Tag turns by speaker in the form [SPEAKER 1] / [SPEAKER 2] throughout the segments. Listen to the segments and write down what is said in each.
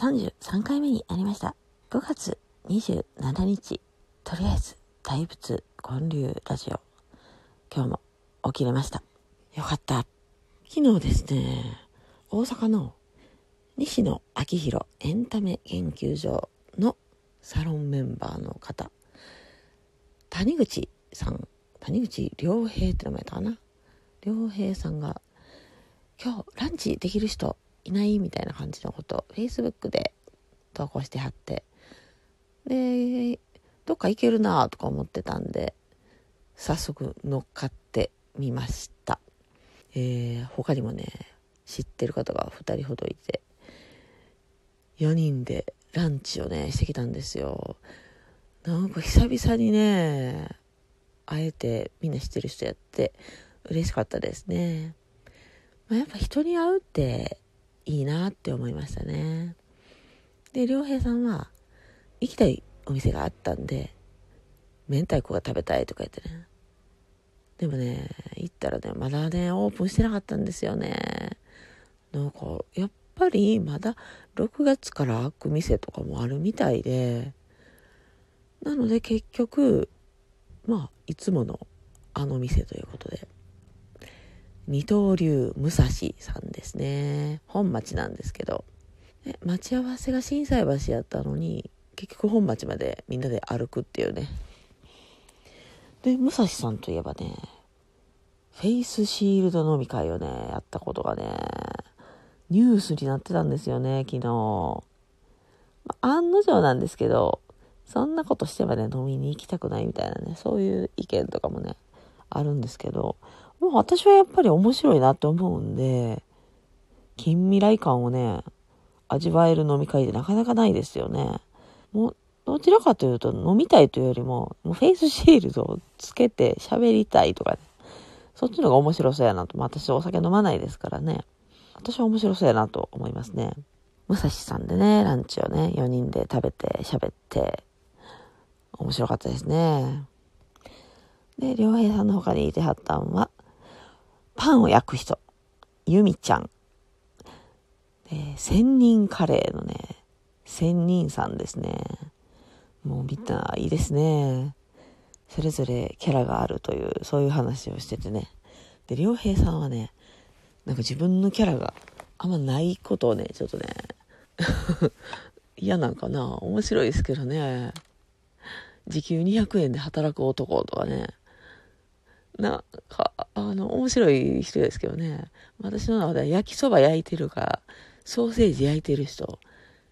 [SPEAKER 1] 33回目になりました。5月27日、とりあえず大仏建立ラジオ、今日も起きれました。よかった。昨日ですね、大阪の西野昭弘エンタメ研究所のサロンメンバーの方、谷口さん、谷口良平って名前だかな。良平さんが、今日ランチできる人いないみたいな感じのことを Facebook で投稿してはって。でどっか行けるなとか思ってたんで早速乗っかってみました。えー、他にもね知ってる方が2人ほどいて4人でランチをねしてきたんですよ。なんか久々にね会えてみんな知ってる人やって嬉しかったですね、まあ、やっぱ人に会うっていいなって思いましたね。で良平さんは行きたいお店があったんで明太子が食べたいとか言ってね。でもね行ったらねまだねオープンしてなかったんですよね。なんかやっぱりまだ6月から開く店とかもあるみたいでなので結局まあいつものあの店ということで。二刀流武蔵さんですね。本町なんですけど。待ち合わせが心斎橋やったのに結局本町までみんなで歩くっていうね。で武蔵さんといえばねフェイスシールド飲み会をねやったことがねニュースになってたんですよね昨日、まあ、案の定なんですけどそんなことしてはね飲みに行きたくないみたいなねそういう意見とかもねあるんですけどもう私はやっぱり面白いなって思うんで近未来感をね味わえる飲み会でなかなかないですよね。もう、どちらかというと飲みたいというよりも、もうフェイスシールドをつけて喋りたいとかね。そっちの方が面白そうやなと。まあ、私お酒飲まないですからね。私は面白そうやなと思いますね。武蔵さんでね、ランチをね、4人で食べて喋って、面白かったですね。で、良平さんの他にいてはったんは、パンを焼く人、ゆみちゃん。えー、千人カレーのね、千人さんですね。もうみんないいですね。それぞれキャラがあるという、そういう話をしててね。で、良平さんはね、なんか自分のキャラがあんまないことをね、ちょっとね、嫌なんかな。面白いですけどね。時給200円で働く男とかね。なんか、あの、面白い人ですけどね。私の中では焼きそば焼いてるか、ソーセージ焼いてる人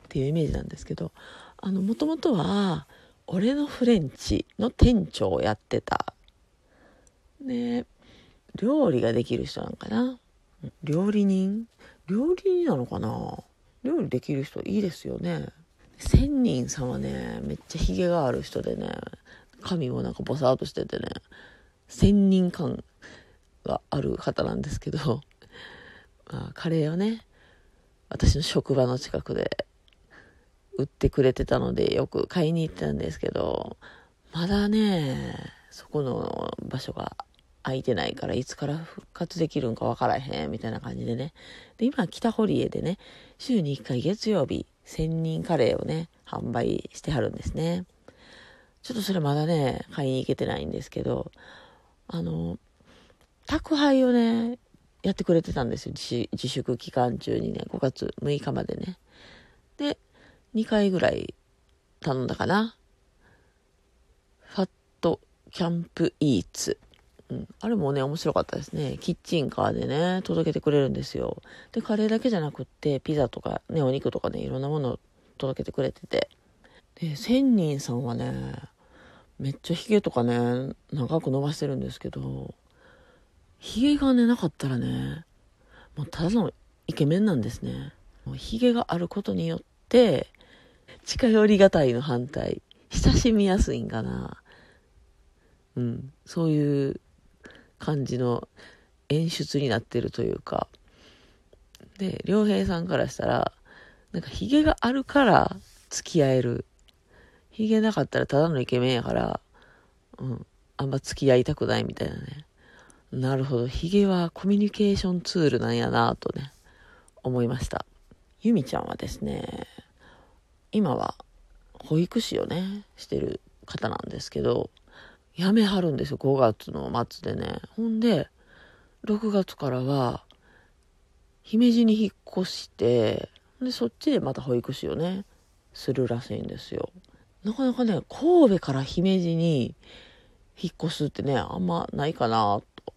[SPEAKER 1] っていうイメージなんですけど、あの、もともとは、俺のフレンチの店長をやってた。ね料理ができる人なんかな。料理人？料理人なのかな？料理できる人いいですよね。千人さんはね、めっちゃヒゲがある人でね、髪もなんかボサーとしててね、千人感がある方なんですけど、まあ、カレーをね、私の職場の近くで売ってくれてたのでよく買いに行ったんですけど、まだね、そこの場所が空いてないからいつから復活できるんかわからへんみたいな感じでね。で、今北堀江でね、週に1回月曜日、千人カレーをね、販売してはるんですね。ちょっとそれまだね、買いに行けてないんですけど、あの、宅配をね、やってくれてたんですよ。自粛期間中にね5月6日までね。で2回ぐらい頼んだかな。ファットキャンプイーツ。うん、あれもね面白かったですね。キッチンカーでね届けてくれるんですよ。でカレーだけじゃなくってピザとかねお肉とかねいろんなものを届けてくれてて。で千人さんはねめっちゃヒゲとかね長く伸ばしてるんですけどヒゲがね、なかったらね、もうただのイケメンなんですね。もうヒゲがあることによって、近寄りがたいの反対。親しみやすいんかな。うん。そういう感じの演出になってるというか。で、良平さんからしたら、なんかヒゲがあるから付き合える。ヒゲなかったらただのイケメンやから、うん。あんま付き合いたくないみたいなね。なるほど。ヒゲはコミュニケーションツールなんやなとね、思いました。ゆみちゃんはですね、今は保育士をね、してる方なんですけど、辞めはるんですよ、5月の末でね。ほんで、6月からは、姫路に引っ越して、で、そっちでまた保育士をね、するらしいんですよ。なかなかね、神戸から姫路に引っ越すってね、あんまないかなと。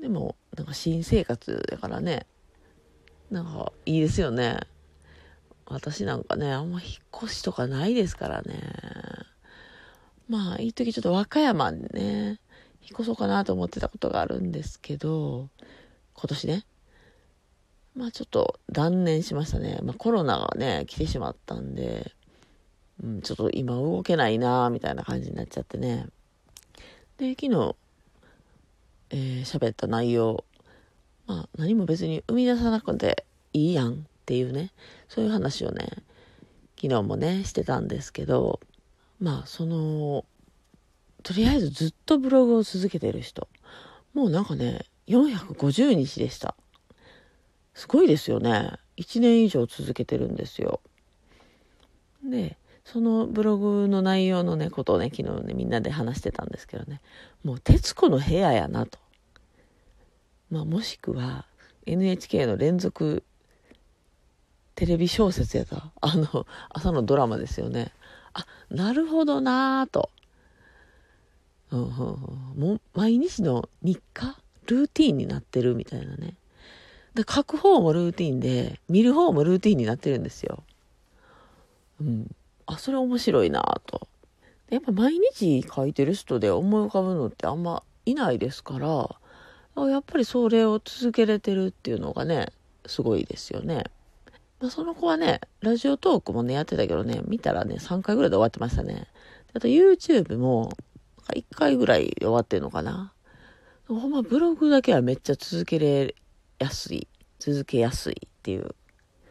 [SPEAKER 1] でも、なんか新生活だからね、なんかいいですよね。私なんかね、あんま引っ越しとかないですからね。まあ、いい時ちょっと和歌山にね、引っ越そうかなと思ってたことがあるんですけど、今年ね。まあちょっと断念しましたね。まあコロナがね、来てしまったんで、うん、ちょっと今動けないなみたいな感じになっちゃってね。で、昨日、えー、喋った内容、まあ何も別に生み出さなくていいやんっていうね、そういう話をね、昨日もね、してたんですけど、まあその、とりあえずずっとブログを続けてる人、もうなんかね、450日でした。すごいですよね。1年以上続けてるんですよ。で、そのブログの内容のね、ことをね、昨日ね、みんなで話してたんですけどね、もう、徹子の部屋やなと。まあ、もしくは、NHK の連続テレビ小説やったあの、朝のドラマですよね。あ、なるほどなぁと。うんうんうん、もう毎日の日課ルーティンになってるみたいなね。で、書く方もルーティンで、見る方もルーティンになってるんですよ。うん。あ、それ面白いなと。やっぱ毎日書いてる人で思い浮かぶのってあんまいないですから、やっぱりそれを続けれてるっていうのがね、すごいですよね。まあ、その子はね、ラジオトークもね、やってたけどね、見たらね、3回ぐらいで終わってましたね。あと YouTube も、1回ぐらい終わってんのかな。ほんまブログだけはめっちゃ続けれやすい、続けやすいっていう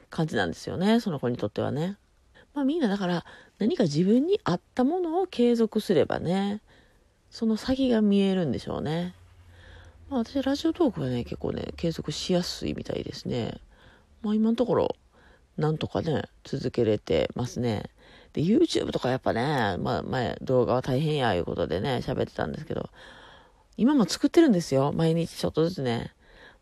[SPEAKER 1] 感じなんですよね、その子にとってはね。まあみんなだから何か自分に合ったものを継続すればね、その先が見えるんでしょうね。まあ私ラジオトークはね、結構ね、継続しやすいみたいですね。まあ今のところ、なんとかね、続けれてますね。で、YouTube とかやっぱね、まあ前動画は大変やいうことでね、喋ってたんですけど、今も作ってるんですよ。毎日ちょっとずつね。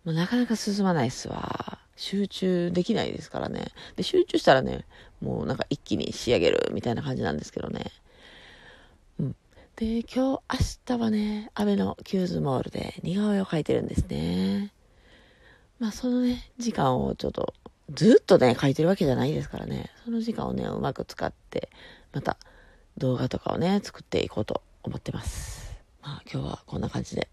[SPEAKER 1] まあ、なかなか進まないっすわ。集中できないですからね。で、集中したらね、もうなんか一気に仕上げるみたいな感じなんですけどね。うん。で、今日、明日はね、安倍のキューズモールで似顔絵を描いてるんですね。まあ、そのね、時間をちょっと、ずっとね、描いてるわけじゃないですからね。その時間をね、うまく使って、また動画とかをね、作っていこうと思ってます。まあ、今日はこんな感じで。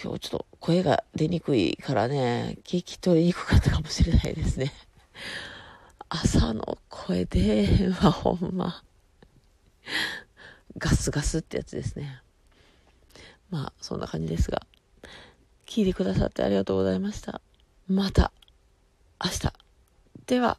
[SPEAKER 1] 今日ちょっと声が出にくいからね、聞き取りにくかったかもしれないですね。朝の声ではほんま、ガスガスってやつですね。まあ、そんな感じですが、聞いてくださってありがとうございました。また、明日。では、